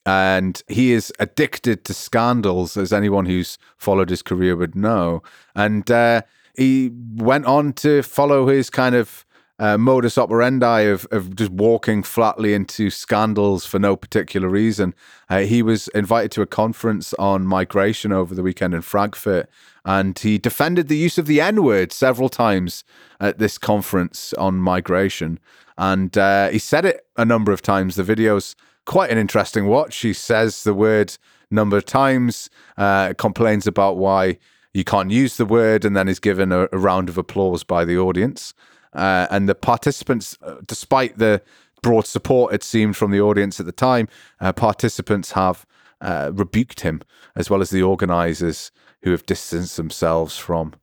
And he is addicted to scandals, as anyone who's followed his career would know. And uh, he went on to follow his kind of uh, modus operandi of, of just walking flatly into scandals for no particular reason. Uh, he was invited to a conference on migration over the weekend in Frankfurt, and he defended the use of the N word several times at this conference on migration. And uh, he said it a number of times. The video's quite an interesting watch. He says the word number of times, uh, complains about why you can't use the word, and then is given a, a round of applause by the audience. Uh, and the participants, uh, despite the broad support it seemed from the audience at the time, uh, participants have uh, rebuked him, as well as the organisers who have distanced themselves from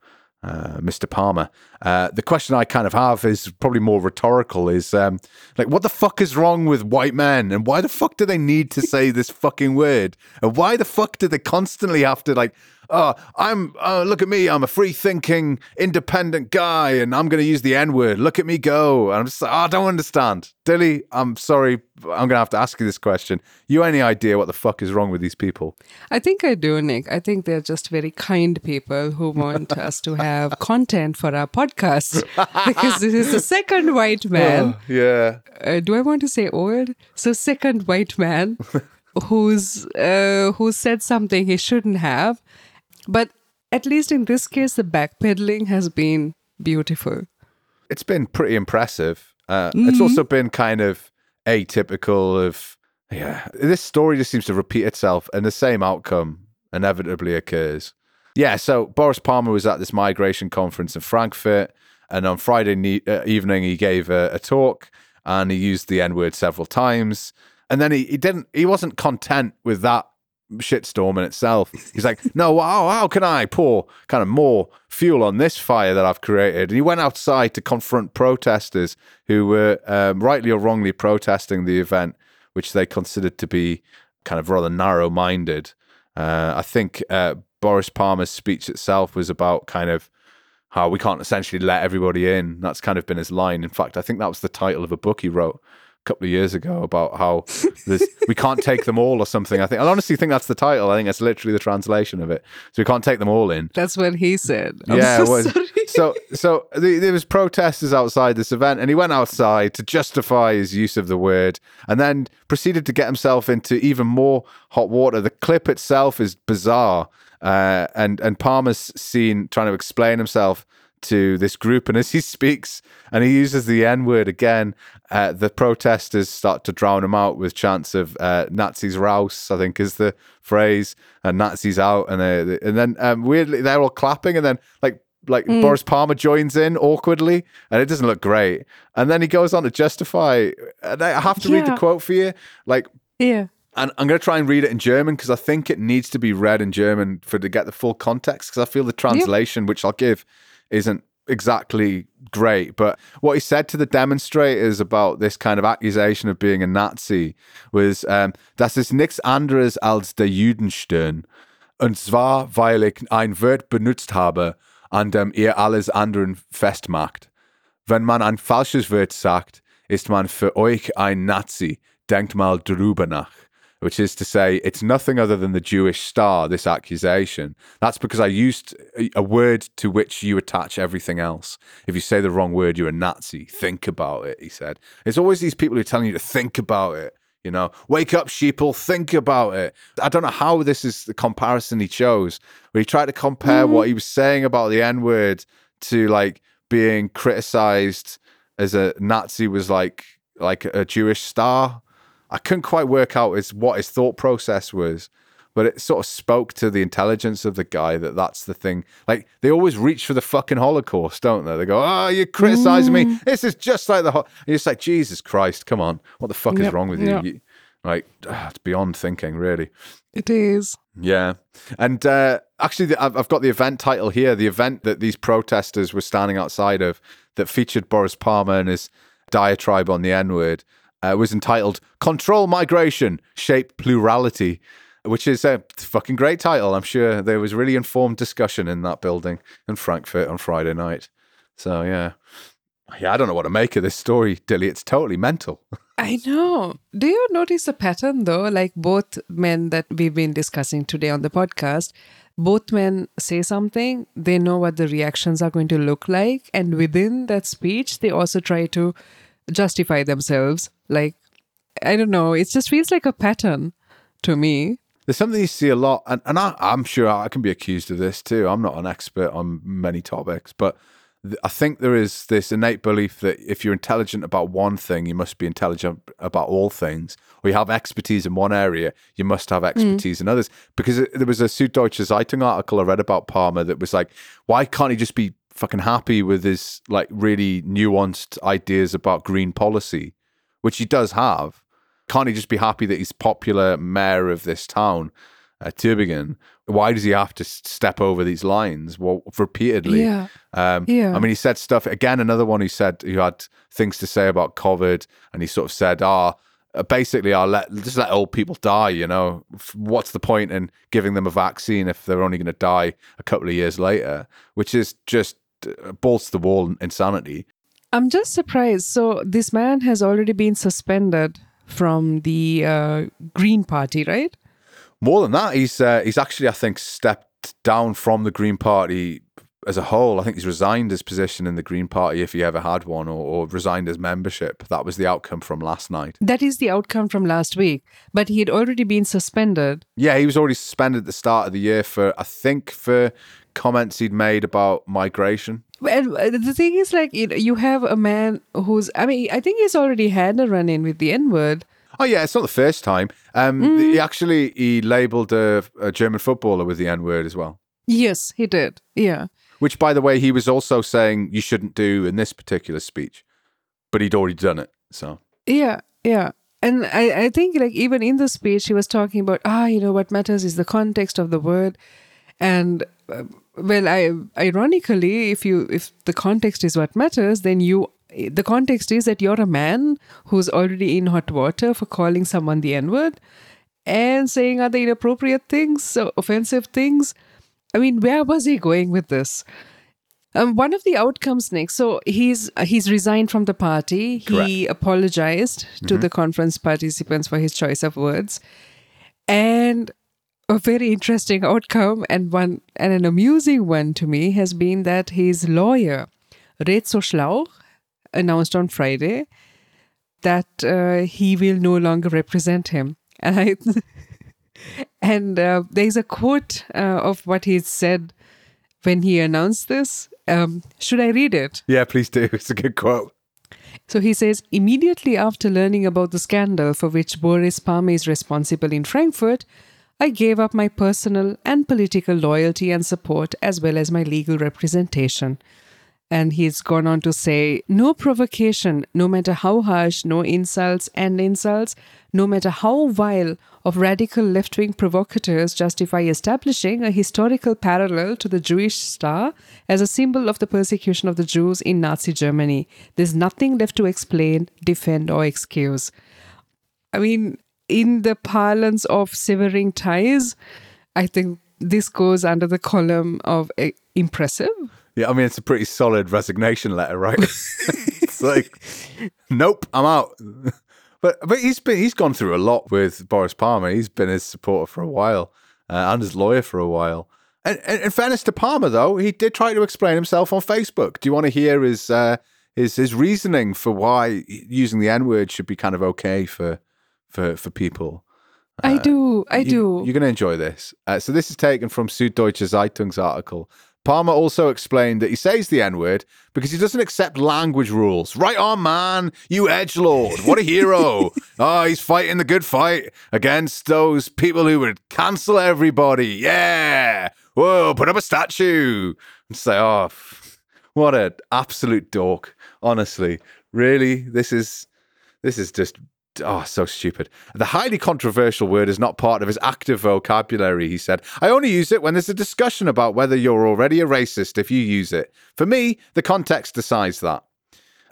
uh, Mr. Palmer. Uh, the question I kind of have is probably more rhetorical: is um, like, what the fuck is wrong with white men, and why the fuck do they need to say this fucking word, and why the fuck do they constantly have to like oh, I'm, oh, look at me, I'm a free thinking, independent guy, and I'm going to use the N word. Look at me go. And I'm just like, oh, I don't understand. Dilly, I'm sorry. I'm going to have to ask you this question. You any idea what the fuck is wrong with these people? I think I do, Nick. I think they're just very kind people who want us to have content for our podcast because this is the second white man. Oh, yeah. Uh, do I want to say old? So, second white man. who's uh, who said something he shouldn't have but at least in this case, the backpedaling has been beautiful. It's been pretty impressive. Uh, mm-hmm. It's also been kind of atypical of, yeah, this story just seems to repeat itself and the same outcome inevitably occurs. Yeah, so Boris Palmer was at this migration conference in Frankfurt, and on Friday ne- uh, evening he gave a, a talk and he used the N word several times. And then he, he didn't he wasn't content with that shitstorm in itself. He's like, no, how, how can I pour kind of more fuel on this fire that I've created? And he went outside to confront protesters who were um, rightly or wrongly protesting the event, which they considered to be kind of rather narrow minded. Uh, I think uh, Boris Palmer's speech itself was about kind of how we can't essentially let everybody in. That's kind of been his line. In fact, I think that was the title of a book he wrote couple of years ago about how this, we can't take them all or something. I think I honestly think that's the title. I think that's literally the translation of it. So we can't take them all in. That's what he said. I'm yeah. So so so the, there was protesters outside this event, and he went outside to justify his use of the word, and then proceeded to get himself into even more hot water. The clip itself is bizarre. Uh, and and Palmer's seen trying to explain himself to this group. And as he speaks and he uses the N word again, uh, the protesters start to drown him out with chants of uh, Nazis raus, I think is the phrase, and Nazis out. And, uh, and then um, weirdly, they're all clapping. And then, like, like mm. Boris Palmer joins in awkwardly, and it doesn't look great. And then he goes on to justify. And I have to yeah. read the quote for you. Like, yeah. And I'm going to try and read it in German because I think it needs to be read in German for to get the full context. Because I feel the translation, yep. which I'll give, isn't exactly great. But what he said to the demonstrators about this kind of accusation of being a Nazi was, um, das ist nichts anderes als der Judenstern. Und zwar, weil ich ein Wort benutzt habe, an dem ihr alles anderen festmacht. Wenn man ein falsches Wort sagt, ist man für euch ein Nazi. Denkt mal drüber nach which is to say it's nothing other than the Jewish star, this accusation. That's because I used a word to which you attach everything else. If you say the wrong word, you're a Nazi. Think about it, he said. It's always these people who are telling you to think about it. You know, wake up, sheeple, think about it. I don't know how this is the comparison he chose, but he tried to compare mm-hmm. what he was saying about the N word to like being criticized as a Nazi was like like a Jewish star I couldn't quite work out his what his thought process was. but it sort of spoke to the intelligence of the guy that that's the thing. Like they always reach for the fucking Holocaust, don't they? They go, "Oh, you're criticizing me. Mm. This is just like the." Ho-. And you're just like, Jesus Christ, come on, what the fuck is wrong with you? yep. you like, ah, it's beyond thinking, really. It is. Yeah. And uh, actually, the, I've, I've got the event title here. The event that these protesters were standing outside of that featured Boris Palmer and his diatribe on the N word uh, was entitled Control Migration, Shape Plurality, which is a fucking great title. I'm sure there was really informed discussion in that building in Frankfurt on Friday night. So, yeah. Yeah, I don't know what to make of this story, Dilly. It's totally mental. I know. Do you notice a pattern though? Like both men that we've been discussing today on the podcast, both men say something, they know what the reactions are going to look like. And within that speech, they also try to justify themselves. Like, I don't know, it just feels like a pattern to me. There's something you see a lot, and, and I, I'm sure I can be accused of this too. I'm not an expert on many topics, but th- I think there is this innate belief that if you're intelligent about one thing, you must be intelligent about all things, or you have expertise in one area, you must have hmm. expertise in others. Because it, there was a Süddeutsche Zeitung article I read about Palmer that was like, why can't he just be fucking happy with his like really nuanced ideas about green policy, which he does have? can't he just be happy that he's popular mayor of this town, uh, Tübingen? Why does he have to step over these lines well, repeatedly? Yeah. Um, Yeah. I mean, he said stuff again. Another one who said who had things to say about COVID, and he sort of said, "Ah, uh, basically, I'll let just let old people die. You know, what's the point in giving them a vaccine if they're only going to die a couple of years later?" Which is just uh, balls to the wall insanity. I'm just surprised. So, this man has already been suspended from the uh, Green Party, right? More than that, he's uh, he's actually, I think, stepped down from the Green Party as a whole. I think he's resigned his position in the Green Party if he ever had one, or, or resigned his membership. That was the outcome from last night. That is the outcome from last week. But he had already been suspended. Yeah, he was already suspended at the start of the year for, I think, for comments he'd made about migration. Well, uh, the thing is, like, you know, you have a man who's, I mean, I think he's already had a run in with the N word. Oh yeah, it's not the first time. Um, He actually he labelled a, a German footballer with the N word as well. Yes, he did. Yeah. Which, by the way, he was also saying you shouldn't do in this particular speech, but he'd already done it. So Yeah. Yeah. And I, I think, like, even in the speech, he was talking about, ah, you know, what matters is the context of the word. And, uh, well, I, ironically, if you, if the context is what matters, then you, the context is that you're a man who's already in hot water for calling someone the N word and saying other inappropriate things, so offensive things. I mean, where was he going with this? Um, one of the outcomes, Nick. So he's he's resigned from the party. He apologized to the conference participants for his choice of words, and a very interesting outcome and one and an amusing one to me has been that his lawyer, Rezzo Schlauch, announced on Friday that uh, he will no longer represent him. And I and uh, there's a quote uh, of what he said when he announced this. Um, should I read it? yeah, please do. It's a good quote. So he says immediately after learning about the scandal for which Boris Palmer is responsible in Frankfurt, I gave up my personal and political loyalty and support as well as my legal representation. And he's gone on to say, no provocation, no matter how harsh, no insults and insults, no matter how vile of radical left wing provocateurs justify establishing a historical parallel to the Jewish star as a symbol of the persecution of the Jews in Nazi Germany. There's nothing left to explain, defend, or excuse. I mean, in the parlance of severing ties, I think this goes under the column of eh, impressive. Yeah, I mean it's a pretty solid resignation letter, right? it's like, nope, I'm out. But but he's been he's gone through a lot with Boris Palmer. He's been his supporter for a while uh, and his lawyer for a while. And, and in fairness to Palmer, though, he did try to explain himself on Facebook. Do you want to hear his uh, his his reasoning for why using the N word should be kind of okay for for for people? I do, I You- do. You're going to enjoy this. Uh, so this is taken from Süddeutsche Zeitung's article Palmer also explained that he says the N word because he doesn't accept language rules. Right on, man. You edge lord. What a hero. oh, he's fighting the good fight against those people who would cancel everybody. Yeah. Whoa, put up a statue. And say, oh, what an absolute dork. Honestly, really, this is this is just Oh, so stupid. The highly controversial word is not part of his active vocabulary, he said. I only use it when there's a discussion about whether you're already a racist if you use it. For me, the context decides that.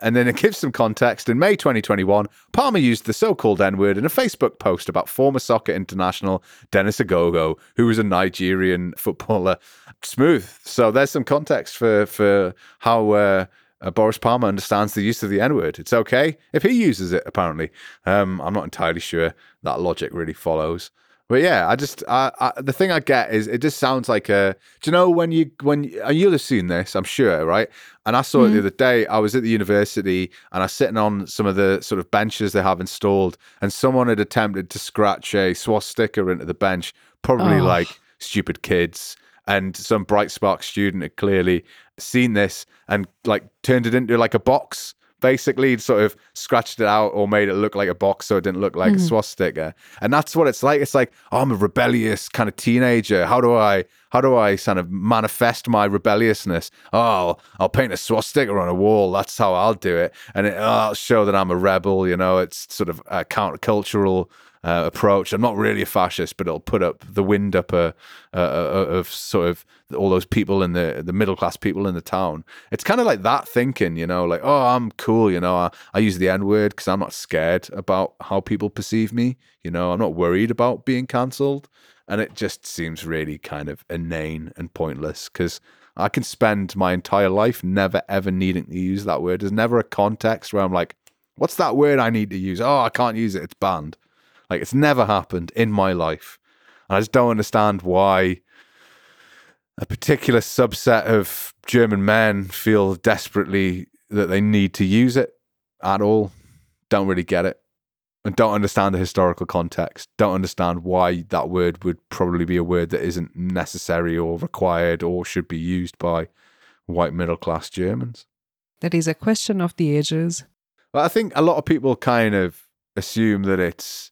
And then it gives some context. In May 2021, Palmer used the so called N word in a Facebook post about former soccer international Dennis Ogogo, who was a Nigerian footballer. Smooth. So there's some context for, for how. Uh, uh, Boris Palmer understands the use of the N word. It's okay if he uses it. Apparently, um, I'm not entirely sure that logic really follows. But yeah, I just I, I, the thing I get is it just sounds like a. Do you know when you when you'll have seen this? I'm sure, right? And I saw mm-hmm. it the mm-hmm. other day. I was at the university and I was sitting on some of the sort of benches they have installed, and someone had attempted to scratch a swastika into the bench, probably oh. like stupid kids and some bright spark student had clearly seen this and like turned it into like a box basically. Sort of scratched it out or made it look like a box so it didn't look like mm. a swastika. And that's what it's like. It's like oh, i'm a rebellious kind of teenager. How do i how do i kind of manifest my rebelliousness? Oh i'll, I'll paint a swastika on a wall. That's how i'll do it. And it, oh, i'll show that i'm a rebel you know? It's sort of a countercultural uh, approach. I'm not really a fascist, but it'll put up the wind up a, a, a, of sort of all those people in the the middle class people in the town. It's kind of like that thinking, you know, like oh, I'm cool, you know. I, I use the N word because I'm not scared about how people perceive me. You know, I'm not worried about being cancelled, and it just seems really kind of inane and pointless because. I can spend my entire life never ever needing to use that word. There's never a context where I'm like, what's that word I need to use? Oh, I can't use it. It's banned. Like it's never happened in my life. And I just don't understand why a particular subset of German men feel desperately that they need to use it at all. Don't really get it. And don't understand the historical context. Don't understand why that word would probably be a word that isn't necessary or required or should be used by white middle class Germans. That is a question of the ages. Well, I think a lot of people kind of assume that it's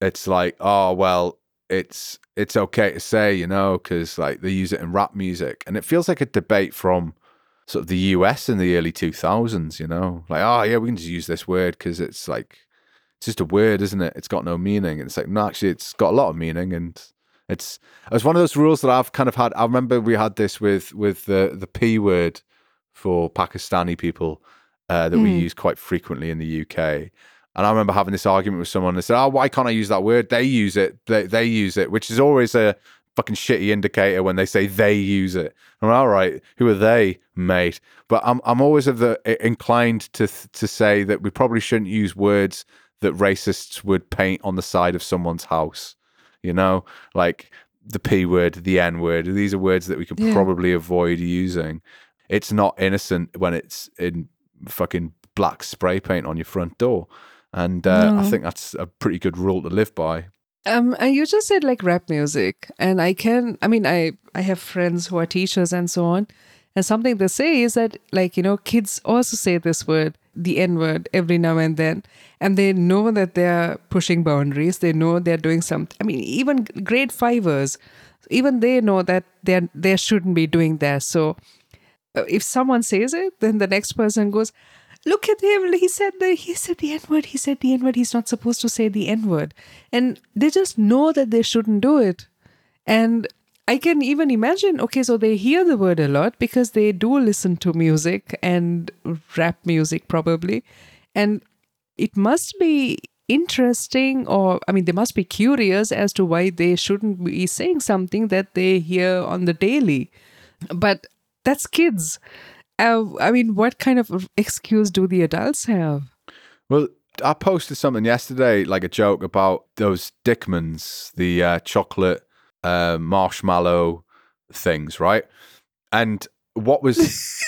it's like, oh well, it's it's okay to say, you know, because like they use it in rap music, and it feels like a debate from sort of the US in the early two thousands, you know, like oh yeah, we can just use this word because it's like it's just a word, isn't it? It's got no meaning, and it's like no, actually, it's got a lot of meaning, and it's it's one of those rules that I've kind of had. I remember we had this with with the the p word for Pakistani people uh, that mm. we use quite frequently in the UK. And I remember having this argument with someone They said, "Oh, why can't I use that word? They use it. They they use it," which is always a fucking shitty indicator when they say they use it. I'm all right. Who are they, mate? But I'm I'm always of the inclined to to say that we probably shouldn't use words that racists would paint on the side of someone's house. You know, like the p word, the n word. These are words that we could yeah. probably avoid using. It's not innocent when it's in fucking black spray paint on your front door. And uh, no. I think that's a pretty good rule to live by. Um, and you just said like rap music, and I can. I mean, I I have friends who are teachers and so on, and something they say is that like you know kids also say this word, the N word, every now and then, and they know that they're pushing boundaries. They know they're doing something. I mean, even grade fivers, even they know that they they shouldn't be doing that. So uh, if someone says it, then the next person goes, look at him. He said the he said the N word. He said the N word. He's not supposed to say the N word. And they just know that they shouldn't do it. And I can even imagine, okay, so they hear the word a lot because they do listen to music and rap music probably. And it must be interesting or I mean they must be curious as to why they shouldn't be saying something that they hear on the daily. But that's kids uh, I mean, what kind of excuse do the adults have? Well, I posted something yesterday, like a joke about those Dickmann's, the uh, chocolate uh, marshmallow things, right? And what was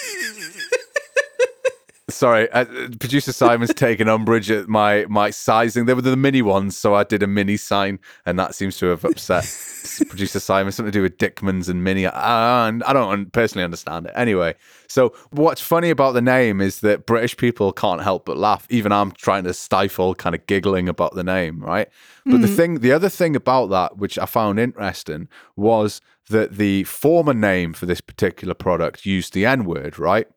Sorry, uh, producer Simon's taken umbrage at my my sizing. They were the mini ones, so I did a mini sign, and that seems to have upset producer Simon. Something to do with Dickmann's and mini. Uh, and I don't personally understand it. Anyway, so what's funny about the name is that British people can't help but laugh. Even I'm trying to stifle kind of giggling about the name, right? But the thing, the other thing about that, which I found interesting, was that the former name for this particular product used the N word, right?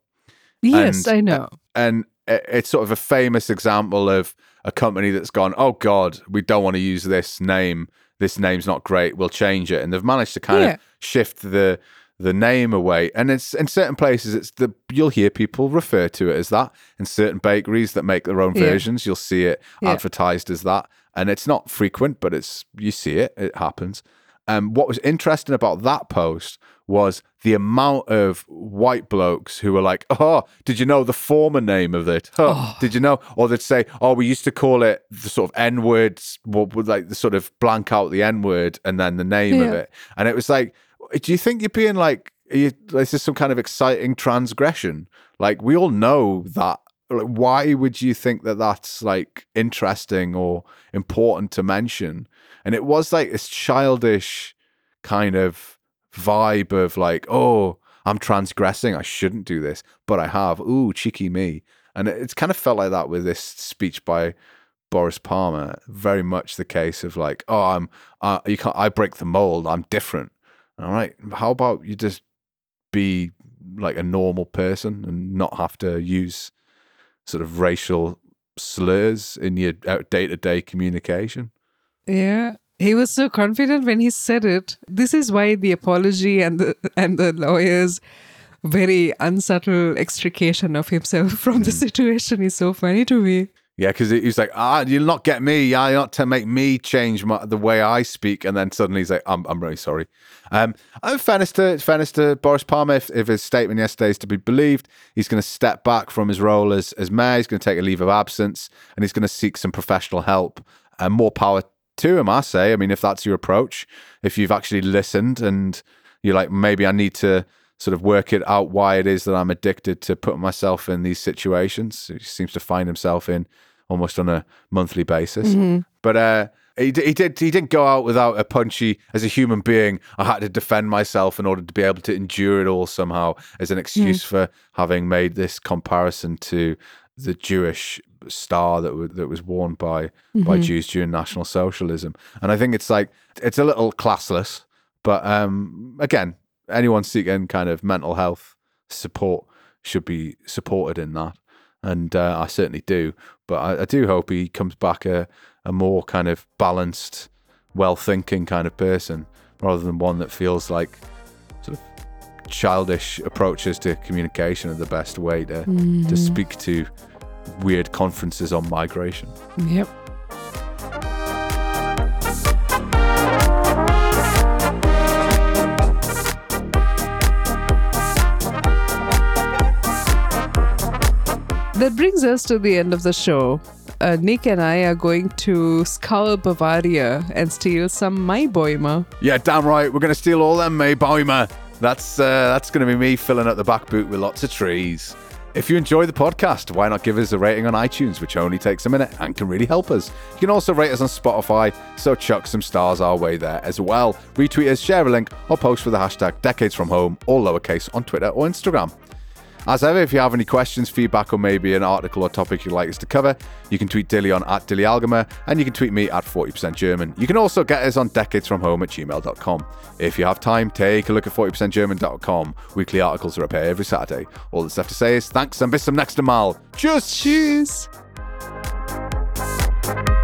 Yes, And- I know. And it's sort of a famous example of a company that's gone, oh God, we don't want to use this name. This name's not great. We'll change it, and they've managed to kind Yeah. of shift the the name away. And it's in certain places, it's the you'll hear people refer to it as that. In certain bakeries that make their own Yeah. versions, you'll see it Yeah. advertised as that, and it's not frequent, but it's you see it. It happens. Um, what was interesting about that post was the amount of white blokes who were like, "Oh, did you know the former name of it? Huh, Oh. Did you know?" Or they'd say, "Oh, we used to call it the sort of N words, what would like the sort of blank out the N word and then the name of it." And it was like, "Do you think you're being like, are you, is this some kind of exciting transgression? Like we all know that." Like, why would you think that that's like interesting or important to mention? And it was like this childish kind of vibe of like, oh, I'm transgressing. I shouldn't do this, but I have. Ooh, cheeky me. And it- it's kind of felt like that with this speech by Boris Palmer. Very much the case of like, oh, I'm, uh, you can't, I break the mold. I'm different. All right. How about you just be like a normal person and not have to use sort of racial slurs in your day to day communication? Yeah. He was so confident when he said it. This is why the apology and the and the lawyers very unsubtle extrication of himself from the hmm. situation is so funny to me. Yeah, because he's like, ah, you'll not get me. You're not to make me change my, the way I speak. And then suddenly he's like, I'm, I'm really sorry. Um, in fairness to, fairness to Boris Palmer, if, if his statement yesterday is to be believed, he's going to step back from his role as, as mayor. He's going to take a leave of absence and he's going to seek some professional help and more power to him, I say. I mean, if that's your approach, if you've actually listened and you're like, maybe I need to sort of work it out why it is that I'm addicted to putting myself in these situations. He seems to find himself in almost on a monthly basis. But uh, he, he did he didn't go out without a punchy. As a human being, I had to defend myself in order to be able to endure it all somehow as an excuse for having made this comparison to the Jewish star that w- that was worn by by Jews during National Socialism. And I think it's like it's a little classless, but um, again, anyone seeking kind of mental health support should be supported in that. And uh, I certainly do. But I, I do hope he comes back a, a more kind of balanced, well thinking kind of person rather than one that feels like sort of childish approaches to communication are the best way to, to speak to weird conferences on migration. Yep. That brings us to the end of the show. Uh, Nick and I are going to scour Bavaria and steal some Maibäume. Yeah, damn right. We're going to steal all them Maibäume. That's uh, that's going to be me filling up the back boot with lots of trees. If you enjoy the podcast, why not give us a rating on iTunes, which only takes a minute and can really help us? You can also rate us on Spotify, so chuck some stars our way there as well. Retweet us, share a link, or post with the hashtag Decades From Home, all lowercase, on Twitter or Instagram. As ever, if you have any questions, feedback, or maybe an article or topic you'd like us to cover, you can tweet Dilly on at Dilly and you can tweet me at 40% German. You can also get us on decadesfromhome at gmail.com. If you have time, take a look at 40%german.com. Weekly articles are up here every Saturday. All that's left to say is thanks and bis zum nächsten Mal. Tschüss! Tschüss!